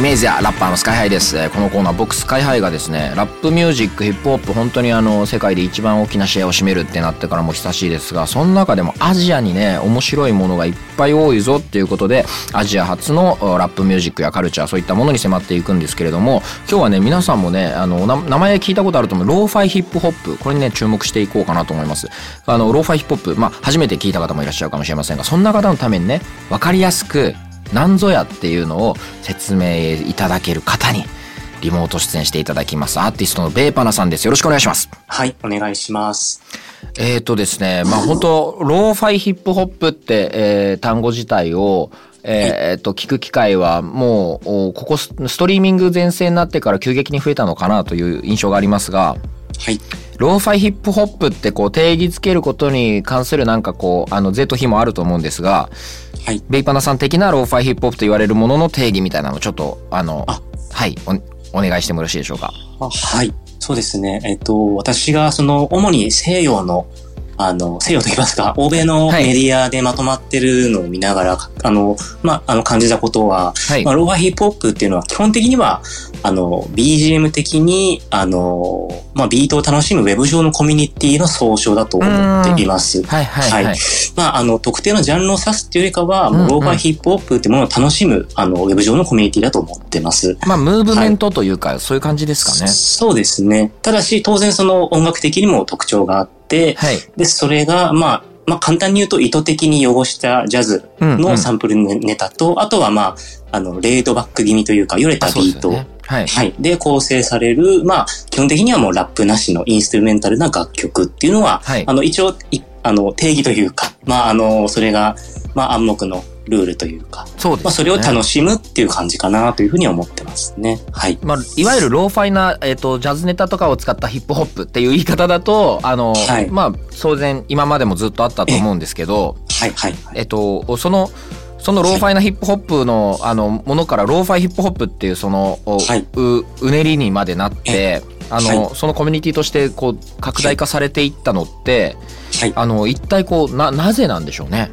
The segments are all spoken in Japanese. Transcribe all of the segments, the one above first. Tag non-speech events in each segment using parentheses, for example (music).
イメージやラッパーの SKY-HI です。このコーナー僕 SKY-HI がですね、ラップミュージック、ヒップホップ本当にあの世界で一番大きなシェアを占めるってなってからも久しいですが、その中でもアジアにね、面白いものがいっぱい多いぞっていうことで、アジア発のラップミュージックやカルチャーそういったものに迫っていくんですけれども、今日はね、皆さんもね、あの、名前聞いたことあると思う、ローファイヒップホップ、これにね、注目していこうかなと思います。あの、ローファイヒップホップ、まあ、初めて聞いた方もいらっしゃるかもしれませんが、そんな方のためにね、わかりやすく、なんぞやっていうのを説明いただける方にリモート出演していただきます。アーティストの beipana さんです。よろしくお願いします。はい、お願いします。えーとですね、まあ本当 (laughs) ローファイヒップホップって、えー単語自体を、えーと、聞く機会はもう、おここスストリーミング全盛になってから急激に増えたのかなという印象がありますが、はい。ローファイヒップホップってこう定義づけることに関するなんかこう、あの、是と非もあると思うんですが、はい。 beipana さん的なローファイヒップホップと言われるものの定義みたいなのをちょっと、あの、あはいお、お願いしてもよろしいでしょうか？あはい。そうですね。えっと、私がその、主に西洋の、あの、西洋と言いますか、欧米のはいメディアでまとまってるのを見ながら、あの、まあ、あの、感じたことは、はいまあ、ローファイヒップホップっていうのは基本的には、あの、BGM 的に、あの、まあ、ビートを楽しむウェブ上のコミュニティの総称だと思っています。はいはいはい。はいまあ、あの、特定のジャンルを指すっていうよりかは、もうローファイヒップホップってものを楽しむ、あの、ウェブ上のコミュニティだと思ってます。まあ、ムーブメントというか、そういう感じですかね。そうですね。ただし、当然その音楽的にも特徴があって、はい。で、それが、まあ、まあ、簡単に言うと意図的に汚したジャズうんうんのサンプルネタと、あとはまあ、あの、レイドバック気味というか、よれたビート。はい。はい。で、構成される、まあ、基本的にはもうラップなしのインストゥルメンタルな楽曲っていうのは、はいあの、一応、いあの、定義というか、まあ、あの、それが、まあ、暗黙のルールというか、そうです、ね。まあ、それを楽しむっていう感じかなというふうに思ってますね。はい。まあ、いわゆるローファイな、えっ、と、ジャズネタとかを使ったヒップホップっていう言い方だと、あの、はいまあ、当然、今までもずっとあったと思うんですけど、はい、はい。えっと、その、そのローファイなヒップホップの、あの、ものから、ローファイヒップホップっていう、その、おはいううねりにまでなって、あの、はそのコミュニティとして、こう、拡大化されていったのって、はい。あの、一体こう、な、なぜなんでしょうね。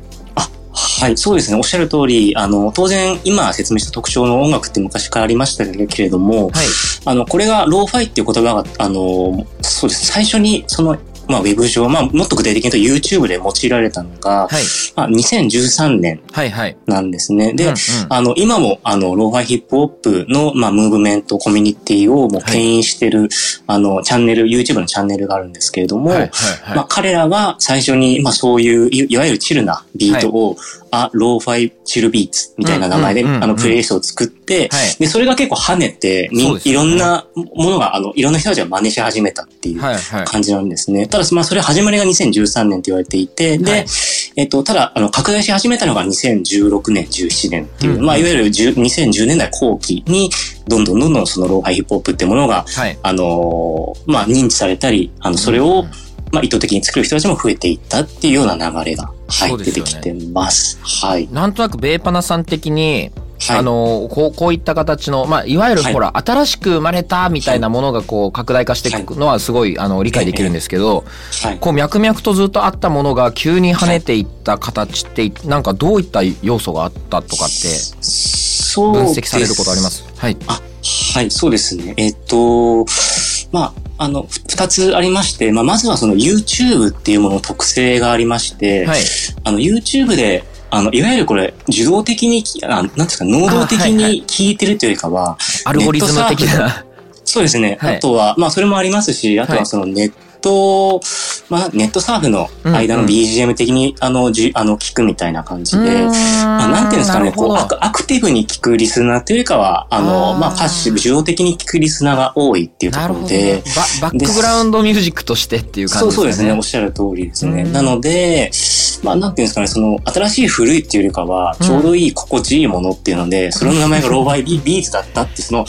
はい、そうですね。おっしゃる通り、あの、当然、今説明した特徴の音楽って昔からありましたけれども、はい。あの、これがローファイっていう言葉が、あの、そうです。最初に、その、まあ、ウェブ上、まあ、もっと具体的に言うと YouTube で用いられたのが、はい。まあ、2013年はい。はい。なんですね。で、うんうんあの、今も、あの、ローファイヒップホップの、まあ、ムーブメント、コミュニティをもう牽引してる、あの、チャンネル、YouTube のチャンネルがあるんですけれども、はい。はい。まあ、彼らが最初に、まあ、そういうい、いわゆるチルなビートを、あ、ローファイチルビーツみたいな名前で、うんうんうんうんあの、プレイリストを作って、はいで、それが結構跳ねて、ねいろんなものが、あの、いろんな人たちが真似し始めたっていうはい。はい。感じなんですね。ただ、まあ、それ始まりが2013年と言われていて、で、はいえっと、ただ、あの、拡大し始めたのが2016年、17年っていう、うんうんまあ、いわゆる10 2010年代後期に、どんどんどんどんそのローファイヒップホップってものが、はい。あのーまあ、認知されたり、あの、それを、うんまあ、意図的に作る人たちも増えていったっていうような流れが、はい、ね出てきてます。はい。なんとなくベーパナさん的に、はい。あのこうこういった形の、まあ、いわゆるはいほら、新しく生まれたみたいなものがこう拡大化していくのはすごいあの理解できるんですけど、はい。こう脈々とずっとあったものが急に跳ねていった形ってなんかどういった要素があったとかってそう分析されることあります？はい。あ、はい、そうですね。えっと、まあ、あの、ふ二つありまして、まあ、まずはその YouTube っていうものの特性がありまして、はい。あの、YouTube で、あの、いわゆるこれ、受動的にき、あなんですか、能動的に聞いてるというよりかは、アルゴリズム的な。そうですね。はいあとは、まあ、それもありますし、あとははいそのネット、まあ、ネットサーフの間のうんうん BGM 的に、あの、じ、あの、聞くみたいな感じで、まあ、なんていうんですかね、こう、アクアクティブに聞くリスナーというかは、あの、あーまあ、パッシブ、受動的に聞くリスナーが多いっていうところでね、バ。バックグラウンドミュージックとしてっていう感じそうですね。そうですね。おっしゃる通りですね。うんなので、まあ、なんていうんですかね、その、新しい古いっていうよりかは、ちょうどいい心地いいものっていうので、それの名前がローファイビビーツだったって、その、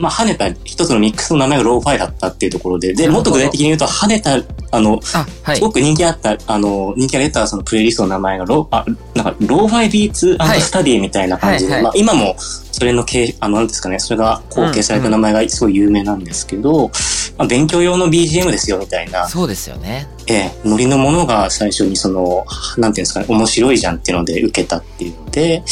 まあ、跳ねた一つのミックスの名前がローファイだったっていうところで、で、もっと具体的に言うと、跳ねた、あの、あ、はい。すごく人気あった、あの、人気が出たそのプレイリストの名前がロー、あ、なんか、ローファイビーツはいスタディみたいな感じで、はいはいまあ、今も、それの系、あの、なんですかね、それが後継された名前がすごい有名なんですけど、まあ、勉強用の BGM ですよ、みたいな、そうですよね。ええ、ノリのものが最初にその、なんていうんですかね、面白いじゃんっていうので受けたっていうので、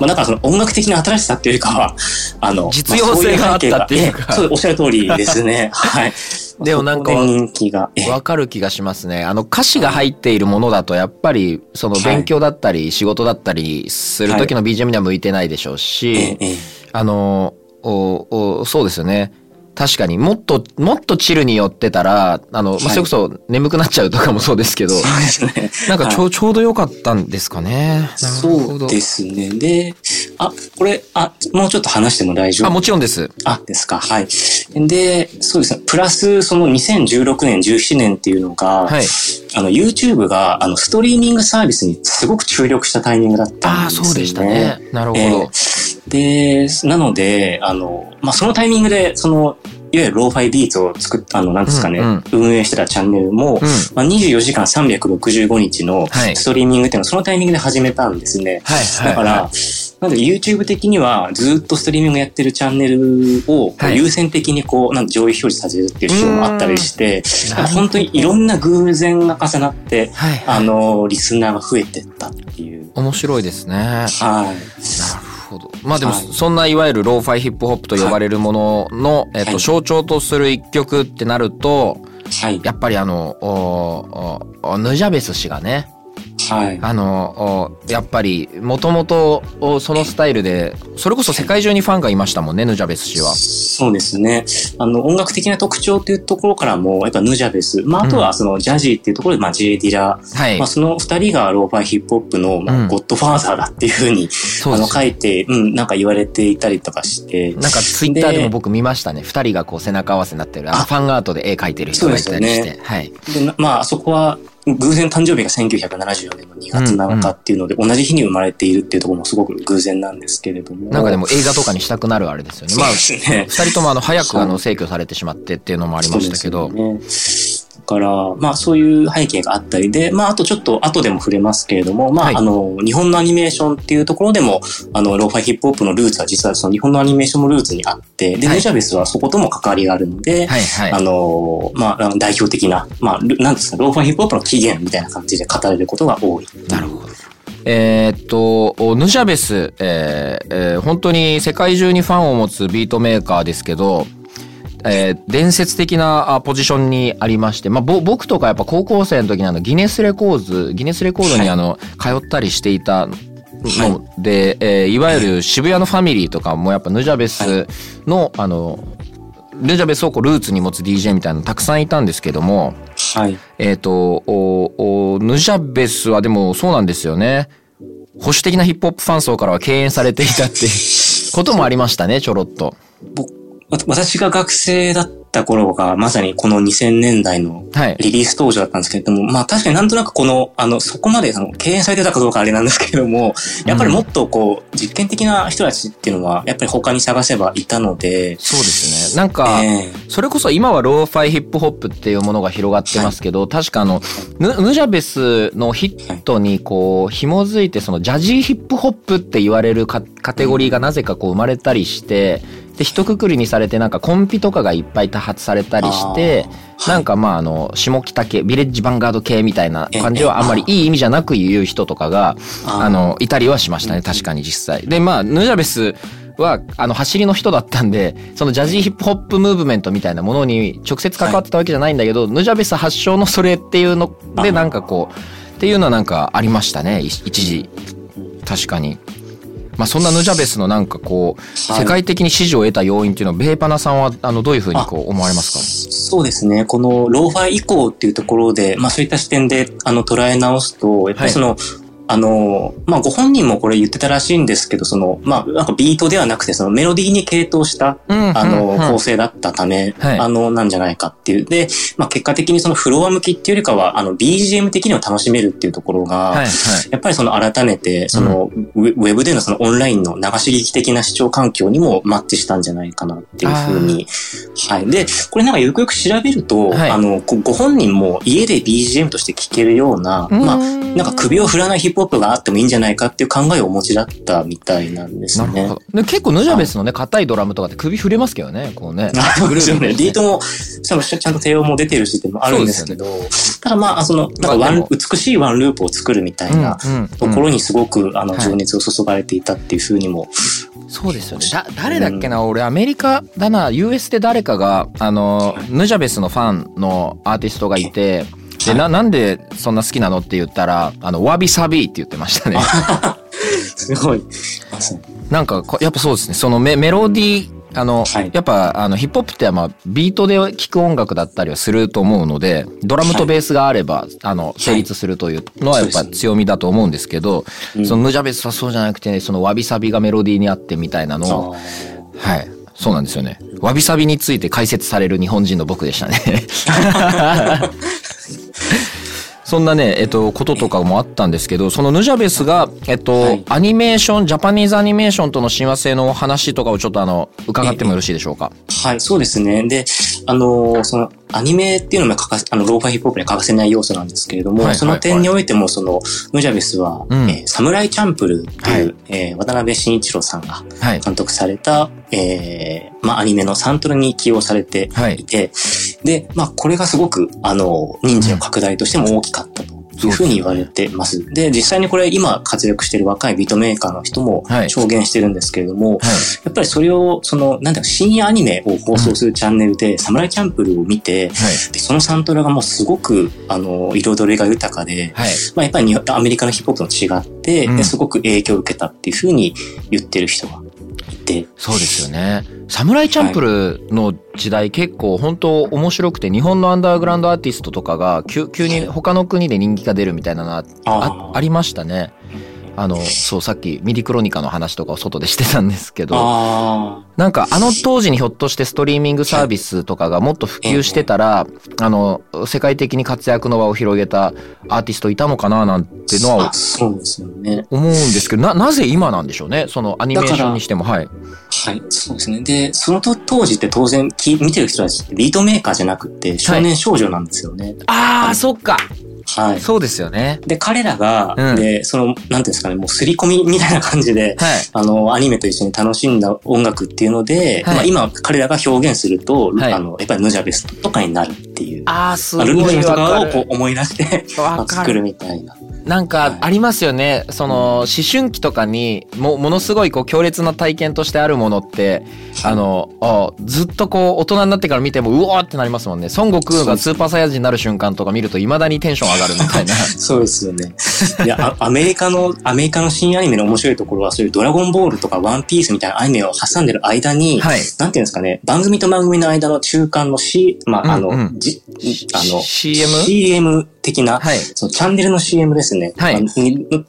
まあなんかその音楽的な新しさっていうよりかは、あの、実用性があったっていうかまあそうう、おっしゃる通りですね。はい。でもなんか (laughs) わかる気がしますね。あの歌詞が入っているものだとやっぱりその勉強だったり仕事だったりする時の BGM には向いてないでしょうええし、ええあの、おおそうですよね。確かにもっともっとチルに寄ってたらあの、まあ、はいそれこそ眠くなっちゃうとかもそうですけど、そうですね。なんかちょ,、はちょうどよかったんですかね。そうですね。で、あ、これ、あ、もうちょっと話しても大丈あ夫もちろんです。あ、ですか。はい。で、そうですね。プラス、その2016年、17年っていうのが、はい。あの、YouTube が、あの、ストリーミングサービスにすごく注力したタイミングだったああんですよね。そうでしたね。なるほど。ええで、なので、あの、まあ、そのタイミングで、その、いわゆるローファイビーツを作っあの、なんですかね、うん運営してたチャンネルも、うんまあ、24時間365日のはいストリーミングっていうのをそのタイミングで始めたんですね。はいはいだから、なんで YouTube 的にはずっとストリーミングやってるチャンネルを優先的にこう、なん上位表示させるっていう仕様もあったりして、本当にいろんな偶然が重なって、はいはいあの、リスナーが増えてったっていう。面白いですね。はい。なるほど。まあでも、はいそんないわゆるローファイヒップホップと呼ばれるものの、えっと、はい象徴とする一曲ってなると、はい。やっぱりあの、おお Nujabes 氏がね、はい。あの、おやっぱり、もともとそのスタイルで、それこそ世界中にファンがいましたもんね、 Nujabes 氏は。そうですね。あの、音楽的な特徴っていうところからも、やっぱ Nujabes、まあ、あとはそのジャジーっていうところで、まあ、 J Dilla、はいまあ、。その二人がローファイヒップホップの、まうんあ、ゴッドファーザーだっていうふうに、あの。書いて、うん、なんか言われていたりとかして、なんかツイッターでも僕見ましたね。二人がこう背中合わせになってる、ファンアートで絵描いてる人がいたりして。はい。まあ、そこは、偶然誕生日が1974年の2月7日っていうので、同じ日に生まれているっていうところもすごく偶然なんですけれども。なんかでも映画とかにしたくなるあれですよね。まあ、そうですね。二人ともあの早くあの制御されてしまってっていうのもありましたけど、そうですよねだから、まあそういう背景があったりで、まああとちょっと後でも触れますけれども、まあ、はいあの、日本のアニメーションっていうところでも、あの、ローファイヒップホップのルーツは実はその日本のアニメーションもルーツにあって、で、はいヌジャベスはそことも関わりがあるので、はいはい。あの、まあ、代表的な、まあ、ルなんですか、ローファイヒップホップの起源みたいな感じで語られることが多い。なるほど。えーっと、おヌジャベス、えーえー本当に世界中にファンを持つビートメーカーですけど、えー伝説的なあポジションにありまして、まあ、ぼ僕とかやっぱ高校生の時にあのギネスレコーズ、ギネスレコードにあの、通ったりしていたので、えーいわゆる渋谷のファミリーとかもやっぱヌジャベスの、あの、ヌジャベスをこうルーツに持つ DJ みたいなのたくさんいたんですけども、はい。えっ、と、おおヌジャベスはでもそうなんですよね。保守的なヒップホップファン層からは敬遠されていたっていうこともありましたね、ちょろっと。私が学生だった頃が、まさにこの2000年代のはい。リリース当時だったんですけれども、まあ確かになんとなくこの、あの、そこまであの敬遠されてたかどうかあれなんですけれども、やっぱりもっとこう、実験的な人たちっていうのは、やっぱり他に探せばいたので、そうですね。なんか、ええそれこそ今はローファイヒップホップっていうものが広がってますけど、確かあの、ヌヌジャベスのヒットにこう、紐づいてそのジャジーヒップホップって言われるカカテゴリーがなぜかこう生まれたりして、で、一括りにされてなんかコンピとかがいっぱい多発されたりして、なんかまああの、下北系、ビレッジヴァンガード系みたいな感じええはあんまりいい意味じゃなく言う人とかが、あの、いたりはしましたね、確かに実際。で、まあ、ヌジャベスは、あの、走りの人だったんで、そのジャジーヒップホップムーブメントみたいなものに直接関わってたわけじゃないんだけど、ヌジャベス発祥のそれっていうので、あなんかこう、っていうのはなんかありましたね、い一時。確かに。まあ、そんなヌジャベスのなんかこう、はい。世界的に支持を得た要因っていうのは、ベーパナさんは、あの、どういうふうにこう思われますか？そうですね。このローファイ以降っていうところで、まあそういった視点であの捉え直すと、やっぱりその、あの、まあ、ご本人もこれ言ってたらしいんですけど、その、まあ、なんかビートではなくて、そのメロディーに傾倒した、うんあの、構成だったため、はいあの、なんじゃないかっていう。で、まあ、結果的にそのフロア向きっていうよりかは、あの、BGM 的には楽しめるっていうところが、はいはい。やっぱりその改めて、その、ウェウェブでのそのオンラインの流し聞き的な視聴環境にもマッチしたんじゃないかなっていうふうに。はい。で、これなんかよくよく調べると、はいあの、ごご本人も家で BGM として聴けるような、まあ、なんか首を振らないヒップホップがあってもいいんじゃないかっていう考えをお持ちだったみたいなんですね。で結構ヌジャベスのね、硬いドラムとかって首振れますけどね、こうね。あそうですよね。グルーヴにビートも、しかもちゃんと低音も出てるしってもあるんですけど、ただまあ、その、なんかワン美しいワンループを作るみたいなうんうん。ところにすごく、あの、はい。情熱を注がれていたっていうふうにも、そうですよね。だ、誰だっけな、俺アメリカだな、US で誰かが、あの、ヌジャベスのファンのアーティストがいて、で、な、なんでそんな好きなのって言ったら、あの、わびさびって言ってましたね。(laughs) すごい。なんかこ、やっぱそうですね。そのメメロディー、あの、はいやっぱ、あの、ヒップホップってまあ、ビートで聴く音楽だったりはすると思うので、ドラムとベースがあれば、あの、成立するというのはやっぱ強みだと思うんですけど、うんそのヌジャベスはそうじゃなくて、そのわびさびがメロディーにあってみたいなのを、はい。そうなんですよね。わびさびについて解説される日本人の僕でしたね。(laughs) そんなね、えっと、こととかもあったんですけど、そのヌジャベスが、えっと、はいアニメーション、ジャパニーズアニメーションとの親和性の話とかをちょっとあの、伺ってもよろしいでしょうか？はい、そうですね。で、あの、その、アニメっていうのも欠かせ、あの、ローファイヒップホップに欠かせない要素なんですけれども、はいはいその点においても、その、ヌジャベスは、うんえーサムライチャンプルーっていう、はいえー渡辺慎一郎さんがはい。監督された、えーまあ、アニメのサントラに起用されていて、で、まあ、これがすごく、あの、認知の拡大としても大きかったと。いうふうに言われてます。で、実際にこれ今活躍している若いビートメーカーの人もはい証言してるんですけれども、はい。やっぱりそれを、その、なんだろう、深夜アニメを放送するチャンネルで、サムライチャンプルーを見て、はい。でそのサントラがもうすごく、あの、彩りが豊かで、はい。まあ、やっぱりアメリカのヒップホップと違って、うんですごく影響を受けたっていうふうに言ってる人がいて、そうですよね。サムライチャンプルの時代結構本当面白くて日本のアンダーグラウンドアーティストとかが急急に他の国で人気が出るみたいなのはあありましたね。あの、そう、さっきミディクロニカの話とかを外でしてたんですけど、あなんかあの当時にひょっとしてストリーミングサービスとかがもっと普及してたら、あの、世界的に活躍の場を広げたアーティストいたのかななんてーのはあそうですよね。思うんですけど、な、なぜ今なんでしょうね？そのアニメーションにしても、はい。はい、そうですね。で、そのと当時って当然き見てる人たちってビートメーカーじゃなくて少年少女なんですよね。ああ、そっか。はい。そうですよね。で、彼らが、うんで、その、なんていうんですかね、もう刷り込みみたいな感じで、はい。あの、アニメと一緒に楽しんだ音楽っていうので、はいまあ今彼らが表現すると、はいあの、やっぱりヌジャベスとかになるっていう。ああ、すごいルとかをこ。う思い出して、作るみたいな。なんかありますよね。その思春期とかにもものすごいこう強烈な体験としてあるものって、あの、あずっとこう大人になってから見てもうおーってなりますもんね。孫悟空がスーパーサイヤ人になる瞬間とか見ると未だにテンション上がるみたいな。(laughs) そうですよね。いや、あアメリカの、アメリカの新アニメの面白いところは、そういうドラゴンボールとかワンピースみたいなアニメを挟んでる間に、はい。なんていうんですかね、番組と番組の間の中間の C、まあ、あの、うんうんじ、あの、CM? 的な、はい。そのチャンネルの CM ですね。はい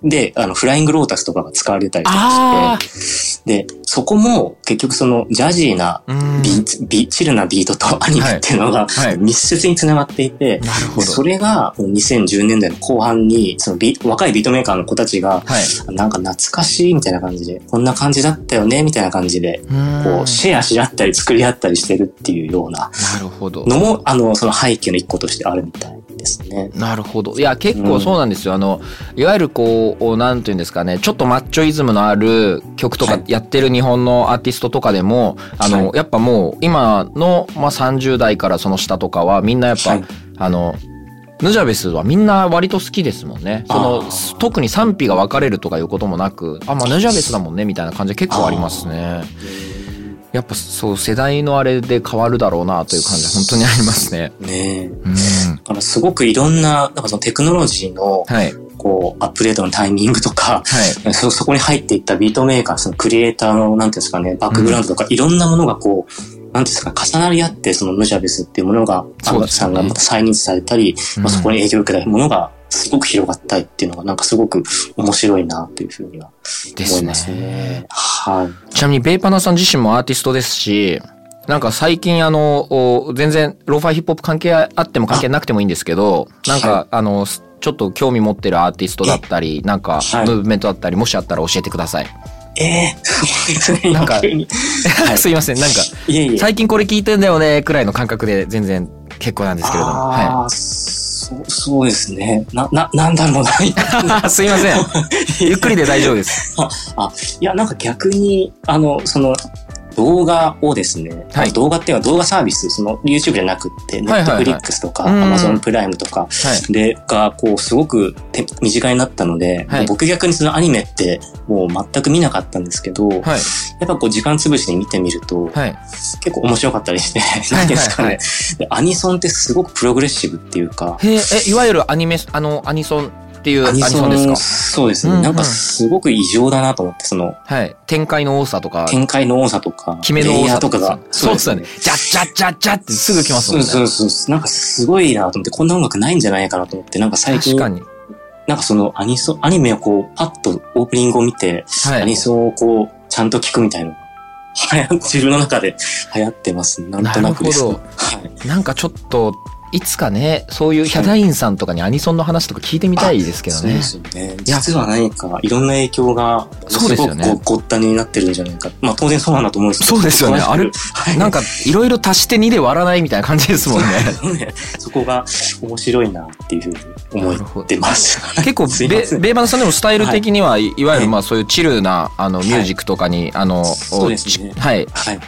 で、あの、フライングロータスとかが使われたりとあかして、で、そこも結局そのジャジーなあ。うん。ビービチルなビートとアニメっていうのが、密接に繋がっていて、なるほど。でそれが2010年代の後半に、そのビ若いビートメーカーの子たちが、はい。なんか懐かしいみたいな感じで、こんな感じだったよねみたいな感じで、こう、シェアし合ったり作り合ったりしてるっていうようななるほど。のも、あの、その背景の一個としてあるみたいですね。なるほど。いや、結構そうなんですよ。あの、いわゆるこう、なんていうんですかね、ちょっとマッチョイズムのある曲とかはいやってる日本のアーティストとかでも、あの、はいやっぱもう、今の、まあ、30代からその下とかは、みんなやっぱ、はいあの、ヌジャベスはみんな割と好きですもんね。その特に賛否が分かれるとかいうこともなく、あ、まあ、ヌジャベスだもんね、みたいな感じで結構ありますね。やっぱそう、世代のあれで変わるだろうなという感じは本当にありますね。ねえ。うん。だからすごくいろんな、なんかそのテクノロジーの、はい。こう、アップデートのタイミングとか、はい。そ、そこに入っていったビートメーカー、そのクリエイターの、なんていうんですかね、バックグラウンドとか、いろんなものがこう、なんていうんですか、重なり合って、そのムジャベスっていうものが、そうですよねさんがまた再認知されたり、うんまあ、そこに影響を受けたものが、すごく広がったいっていうのがなんかすごく面白いなというふうには思いますね。すねはい。ちなみにベイパナさん自身もアーティストですし、なんか最近あの、全然ローファイヒップホップ関係あっても関係なくてもいいんですけど、なんか、はい、あの、ちょっと興味持ってるアーティストだったり、なんか、ムーブメントだったり、もしあったら教えてください。ええー、なんか、(laughs) すいません、なんか、最近これ聞いてんだよね、くらいの感覚で全然結構なんですけれども。はい。そうそうですね。な、な、なんだろうな。(laughs) すいません。ゆっくりで大丈夫です。(laughs) あ、あいや、なんか逆に、あの、その、動画をですね、はい、動画っていうのは動画サービス、その YouTube じゃなくて、Netflix とか Amazon プライムとかで、が、こう、すごく身近になったので、はい、僕逆にそのアニメってもう全く見なかったんですけど、はい、やっぱこう時間潰しに見てみると、結構面白かったりして、何ですかね、アニソンってすごくプログレッシブっていうか。へえ、いわゆるアニメ、あの、アニソンっていうアニソンですか？そうですね、うんうん、なんかすごく異常だなと思って、その。はい。展開の多さとか。展開の多さとか。決めの多さとかが。そうですね。ジャッジャッジャッジャってすぐ来ますもんね。そうそうそう。なんかすごいなと思って、こんな音楽ないんじゃないかなと思って、なんか最近。確かに。なんかそのアニソン、アニメをこう、パッとオープニングを見て、はい、アニソンをこう、ちゃんと聞くみたいな。(laughs) 自分の中で流行ってます。なんとなくです。なるほど。はい。なんかちょっと、いつかね、そういうヒャダインさんとかにアニソンの話とか聞いてみたいですけどね。(laughs) そうですよね。実は何かいろんな影響が、そうですよね。ごったになってるんじゃないか。まあ当然そうなんだと思うんですけど。そうですよね。ある、はい、なんかいろいろ足して2で割らないみたいな感じですもん (laughs) ね。そこが面白いなっていうふうに思ってます。(laughs) 結構ベ、ベーバンさんでもスタイル的には、はい、いわゆるまあそういうチルなあのミュージックとかに、あの、そうですね。はい。はい。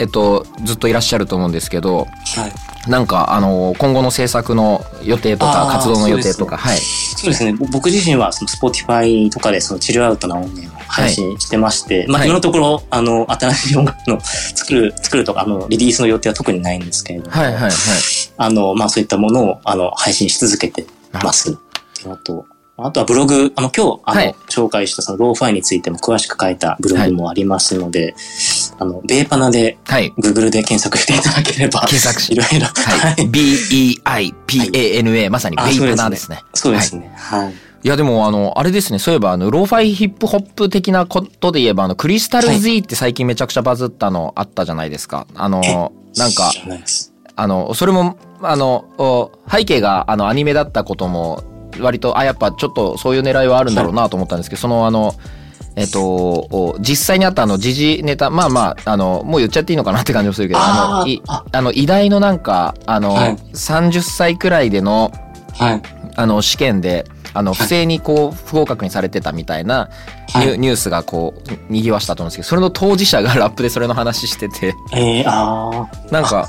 えっと、ずっといらっしゃると思うんですけど、はい、なんか、あの、今後の制作の予定とか、活動の予定とか、はい。そうですね。僕自身は、その、スポティファイとかで、その、チルアウトな音源を配信してまして、はい、まあ、今のところ、あの、新しい音楽の作る、(laughs) 作るとか、あの、リリースの予定は特にないんですけれども、はいはいはい。あの、まあ、そういったものを、あの、配信し続けてます。っていうのと、あとはブログ、あの、今日、あの、はい、紹介したそのローファイについても詳しく書いたブログもありますので、はい、あの、ベーパナで、はい、Google で検索していただければ、検索し、いろいろ、はい。B-E-I-P-A-N-A、まさにベーパナですね。そうですね。はい。いやでもあの、あれですね、そういえばあの、ローファイヒップホップ的なことで言えば、あの、クリスタル Z って最近めちゃくちゃバズったのあったじゃないですか。あの、なんか、あの、それも、あの、背景があの、アニメだったことも割とあやっぱちょっとそういう狙いはあるんだろうなと思ったんですけど、そのあのえっと、実際にあったあの時事ネタ、まあまあ、あの、もう言っちゃっていいのかなって感じもするけど、あの、いあの偉大のなんか、あの、はい、30歳くらいでの、はい、あの、試験で、あの、不正にこう、不合格にされてたみたいなニュはい、ニュースがこう、賑わしたと思うんですけど、それの当事者がラップでそれの話してて。えー、ああ。なんか、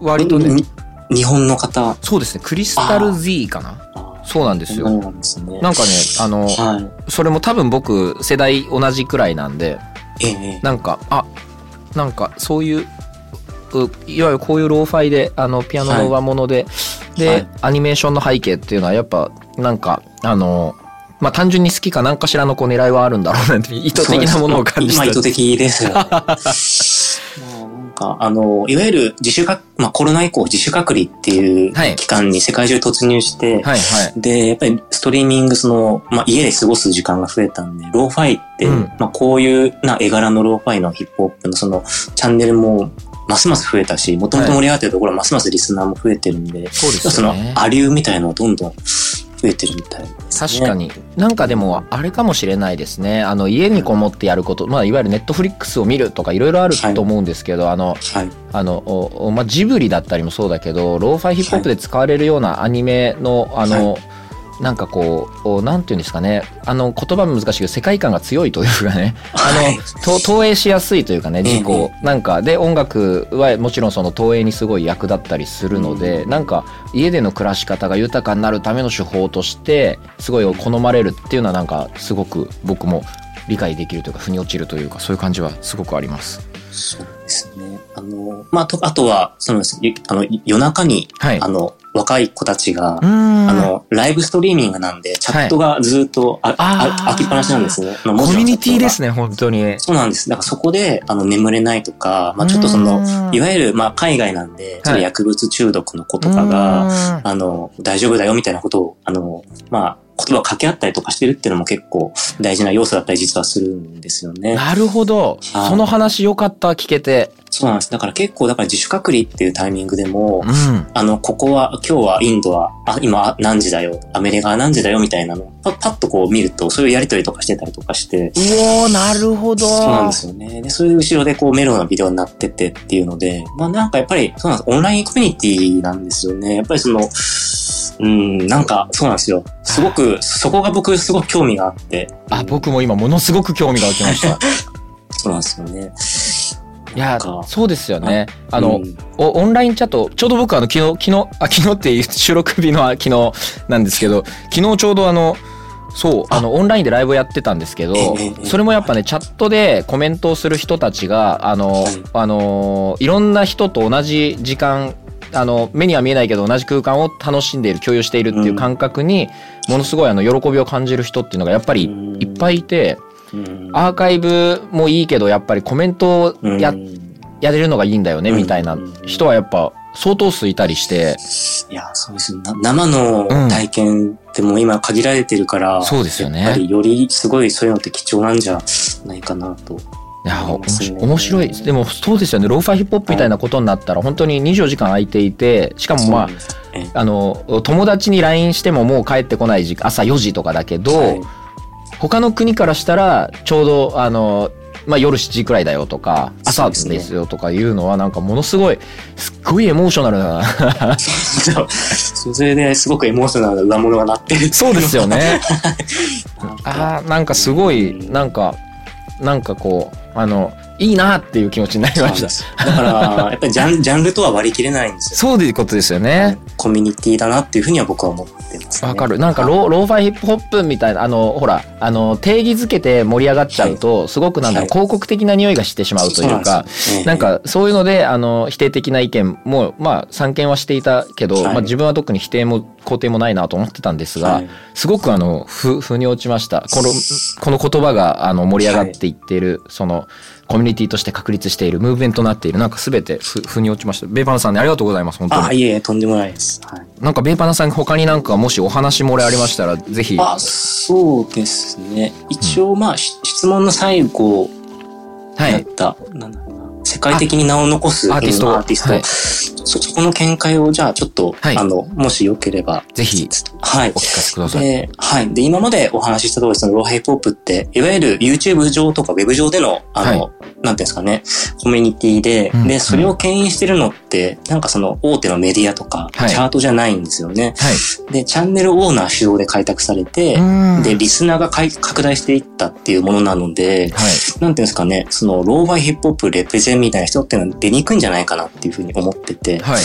割とね。日本の方。そうですね、クリスタル Z かなそうなんですよ。なんですね。なんかね、あの、はい、それも多分僕、世代同じくらいなんで、ええ、なんか、あ、なんかそういう、いわゆるこういうローファイで、あの、ピアノの上物で、はい、で、はい、アニメーションの背景っていうのはやっぱ、なんか、あの、まあ単純に好きか何かしらのこう狙いはあるんだろうなって意図的なものを感じて。まあ意図的ですよ、ね。(laughs) か、あの、いわゆる自主隔、まあコロナ以降自主隔離っていう期間に世界中突入して、はいはい。はい、で、やっぱりストリーミングその、まあ家で過ごす時間が増えたんで、ローファイって、うん、まあこういうな絵柄のローファイのヒップホップのそのチャンネルもますます増えたし、もともと盛り上がってるところはますますリスナーも増えてるんで、はい、そうですね。その、アリューみたいなのをどんどん増えてるみたいね。確かに。なんかでも、あれかもしれないですね。あの、家にこもってやること、まあ、いわゆるネットフリックスを見るとかいろいろあると思うんですけど、はい、あの、はい、あの、まあ、ジブリだったりもそうだけど、ローファイヒップホップで使われるようなアニメの、あの、はいなんかこう、なんていうんですかね、あの、言葉難しいけど、世界観が強いというかね、(laughs) あの、投影しやすいというかね、自己、なんか、で、音楽はもちろんその投影にすごい役立ったりするので、なんか、家での暮らし方が豊かになるための手法として、すごい好まれるっていうのは、なんか、すごく僕も理解できるというか、腑に落ちるというか、そういう感じはすごくあります。そうですね。あの、まあ、と、あとは、その、あの、夜中に、はい、あの、若い子たちが、あの、ライブストリーミングなんで、チャットがずっとあ、あ開きっぱなしなんです。ね。コミュニティですね、本当に。そうなんです。だからそこで、あの、眠れないとか、まあちょっとその、いわゆる、まあ海外なんで、薬物中毒の子とかが、あの、大丈夫だよみたいなことを、あの、まあ、言葉を掛け合ったりとかしてるっていうのも結構大事な要素だったり実はするんですよね。なるほど。その話よかった、聞けて。そうなんです。だから結構、だから自主隔離っていうタイミングでも、うん、あの、ここは、今日はインドは、あ、今何時だよ、アメリカは何時だよみたいなのパパッとこう見ると、そういうやりとりとかしてたりとかして。うおなるほど。そうなんですよね。で、それで後ろでこうメロなビデオになっててっていうので、まあなんかやっぱり、そうなんです。オンラインコミュニティなんですよね。やっぱりその、うん、なんか、そうなんですよ。すごく、そこが僕すごく興味があって。あ、僕も今ものすごく興味が湧きました。(laughs) そうなんですよね。いや、そうですよね。あの、うん、オンラインチャット、ちょうど僕あの、昨日、昨日、あ、昨日っていう (laughs) 収録日の昨日なんですけど、昨日ちょうどあの、そう、あの、オンラインでライブやってたんですけど、それもやっぱね、チャットでコメントをする人たちが、あの、あの、いろんな人と同じ時間、あの、目には見えないけど同じ空間を楽しんでいる、共有しているっていう感覚に、ものすごいあの、喜びを感じる人っていうのがやっぱりいっぱいいて、アーカイブもいいけどやっぱりコメントをや,、やれるのがいいんだよねみたいな人はやっぱ相当数いたりして。いや、そうです。生の体験ってもう今限られてるから、うん、そうですよね。やっぱりよりすごいそういうのって貴重なんじゃないかなと。いや、面白い。でもそうですよね。ローファーヒップホップみたいなことになったら、本当に24時間空いていて、しかもまあ、あの、友達に LINE してももう帰ってこない時間、朝4時とかだけど、はい。他の国からしたらちょうどあのまあ、夜7時くらいだよとか朝ですよとかいうのはなんかものすごいすっごいエモーショナルなそれですごくエモーショナルな上物がなってるそうですよね。(laughs) ああなんかすごいなんかなんかこうあのいいなっていう気持ちになりました。だから、やっぱりジャンジャンルとは割り切れないんですよ。そういうことですよね。コミュニティだなっていうふうには僕は思ってます、わ、かる。なんかロー、ローファイヒップホップみたいな、あの、ほら、あの、定義づけて盛り上がっちゃうと、はい、すごくなんだろう、広告的な匂いがしてしまうというか、なんなんか、そういうので、あの、否定的な意見も、まあ、参見はしていたけど、はい、まあ、自分は特に否定も肯定もないなと思ってたんですが、はい、すごくあの、ふ、腑に落ちました。この、この言葉が、あの、盛り上がっていっている、その、コミュニティとして確立している、ムーブメントになっている、なんかすべてふ、腑に落ちました。ベーパナさんね、ありがとうございます、本当に。あ、いえ、とんでもないです。はい。なんかベーパナさん他になんかもしお話漏れありましたら、ぜひ。あ、そうですね。一応、まあ、うん、質問の最後、はい。った、なんだろうな。世界的に名を残すアーティスト。アーティスト。はい、そ、そこの見解を、じゃあちょっと、はい、あの、もしよければ。ぜひ、はい。お聞かせください。で、はい。で、今までお話しした通り、そのローハイポップって、いわゆる YouTube 上とか Web 上での、あの、はい、なんていうんですかね、コミュニティで、うん、で、それを牽引してるのって、なんかその大手のメディアとか、チャートじゃないんですよね。はい。で、チャンネルオーナー主導で開拓されて、で、リスナーが拡大していったっていうものなので、はい。なんていうんですかね、その、ローファイヒップホップレプゼンみたいな人っていうのは出にくいんじゃないかなっていうふうに思ってて、はい。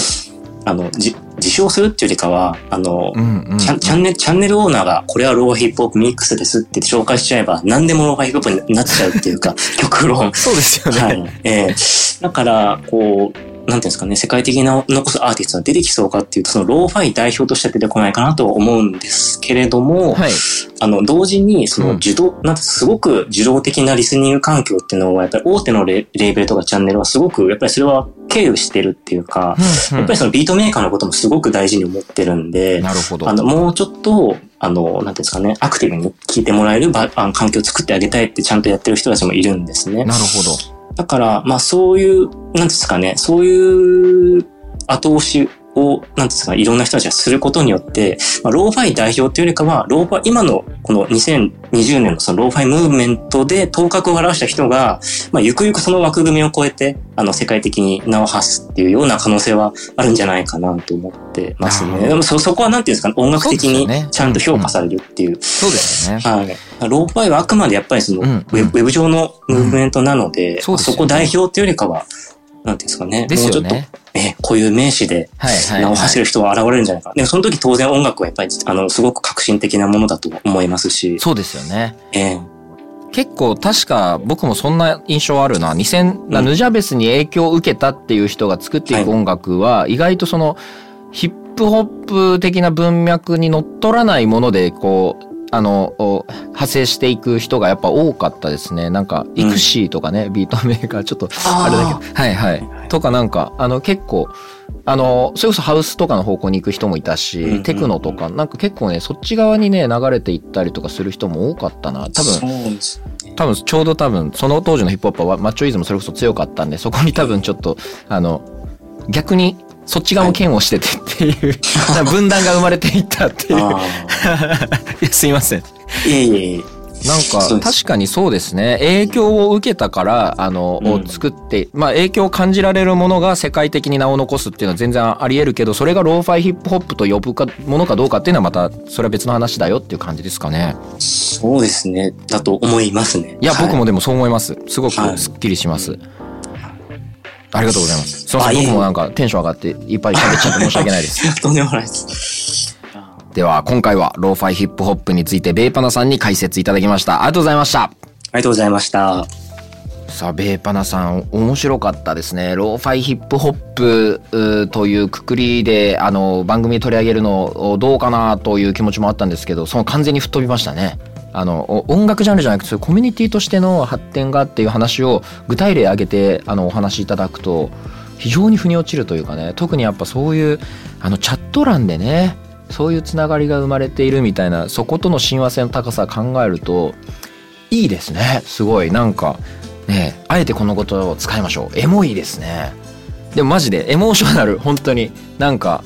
あの、じ、自称するっていうよりかは、あの、うんうん、チャンネル、チャンネルオーナーが、これはローファイヒップホップミックスですって紹介しちゃえば、何でもローファイヒップホップになっちゃうっていうか、(laughs) 極論。そうですよね。はい。ええー、だから、こう、ていうんですかね、世界的な残すアーティストが出てきそうかっていうと、そのローファイ代表としては出てこないかなと思うんですけれども、はい、あの、同時に、その受動、うん、なんてすごく受動的なリスニング環境っていうのは、やっぱり大手のレレーベルとかチャンネルはすごく、やっぱりそれは経由してるっていうか、うんうん、やっぱりそのビートメーカーのこともすごく大事に思ってるんで、なるほど。あの、もうちょっと、あの、なんていうんですかね、アクティブに聞いてもらえる場あの環境を作ってあげたいってちゃんとやってる人たちもいるんですね。なるほど。だから、まあそういう、なんですかね、そういう後押しを、なんですか、いろんな人たちがすることによって、まあ、ローファイ代表っていうよりかは、ローファイ、今のこの2020年のそのローファイムーブメントで頭角を現した人が、まあ、ゆくゆくその枠組みを超えて、あの、世界的に名を発すっていうような可能性はあるんじゃないかなと思ってますね。でもそ、そこはなんていうんですかね、音楽的にちゃんと評価されるっていう。そうですね。はい。ローファイはあくまでやっぱりその、ウェブ上のムーブメントなので、そこ代表っていうよりかは、なんていうんですかね。ですよね。もうちょっと、え、こういう名詞で名を走る人は現れるんじゃないか。でもその時当然音楽はやっぱり、あの、すごく革新的なものだと思いますし。そうですよね。えー結構確か僕もそんな印象あるな。2000、うん、ヌジャベスに影響を受けたっていう人が作っていく音楽は意外とそのヒッププホップ的な文脈にのっとらないもので、こう、あの、派生していく人がやっぱ多かったですね。なんか、イクシーとかね、うん、ビートメーカー、ちょっと、あれだけど、はいはい。とかなんか、あの、結構、あの、それこそハウスとかの方向に行く人もいたし、うんうん、テクノとか、なんか結構ね、そっち側にね、流れていったりとかする人も多かったな。多分、多分、ちょうど多分、その当時のヒップホップはマッチョイズムそれこそ強かったんで、そこに多分ちょっと、あの、逆にそっち側も嫌悪しててっていう、はい、分断が生まれていったっていう。(laughs) いやすいません。いえいえ。いえ。なんか確かにそうですね。影響を受けたからあの、うん、を作ってまあ影響を感じられるものが世界的に名を残すっていうのは全然ありえるけどそれがローファイヒップホップと呼ぶかものかどうかっていうのはまたそれは別の話だよっていう感じですかね。そうですね。だと思いますね。いや、はい、僕もでもそう思います。すごくすっきりします、はいありがとうございます。すみません、僕もなんかテンション上がっていっぱい喋っちゃって申し訳ないです。(laughs) とんでもないです。では、今回はローファイヒップホップについてベーパナさんに解説いただきました。ありがとうございました。ありがとうございました。さあ、ベーパナさん、面白かったですね。ローファイヒップホップというくくりで、あの、番組取り上げるのどうかなという気持ちもあったんですけど、その完全に吹っ飛びましたね。あの音楽ジャンルじゃなくてコミュニティとしての発展がっていう話を具体例挙げてあのお話しいただくと非常に腑に落ちるというかね特にやっぱそういうあのチャット欄でねそういうつながりが生まれているみたいなそことの親和性の高さ考えるといいですね。すごい。なんかねあえてこのことを使いましょう。エモいですね。でもマジでエモーショナル。本当に。なんか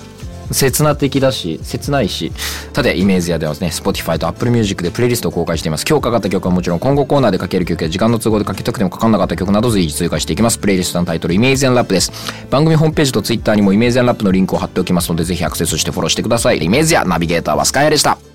切な的だし、切ないし。さて、イメージ屋ではですね、Spotify と Apple Music でプレイリストを公開しています。今日かかった曲はもちろん今後コーナーでかける曲や時間の都合でかけたくてもかかんなかった曲など随時追加していきます。プレイリストのタイトル、イメージラップです。番組ホームページと Twitter にもイメージラップのリンクを貼っておきますので、ぜひアクセスしてフォローしてください。イメージやナビゲーターはスカイアでした。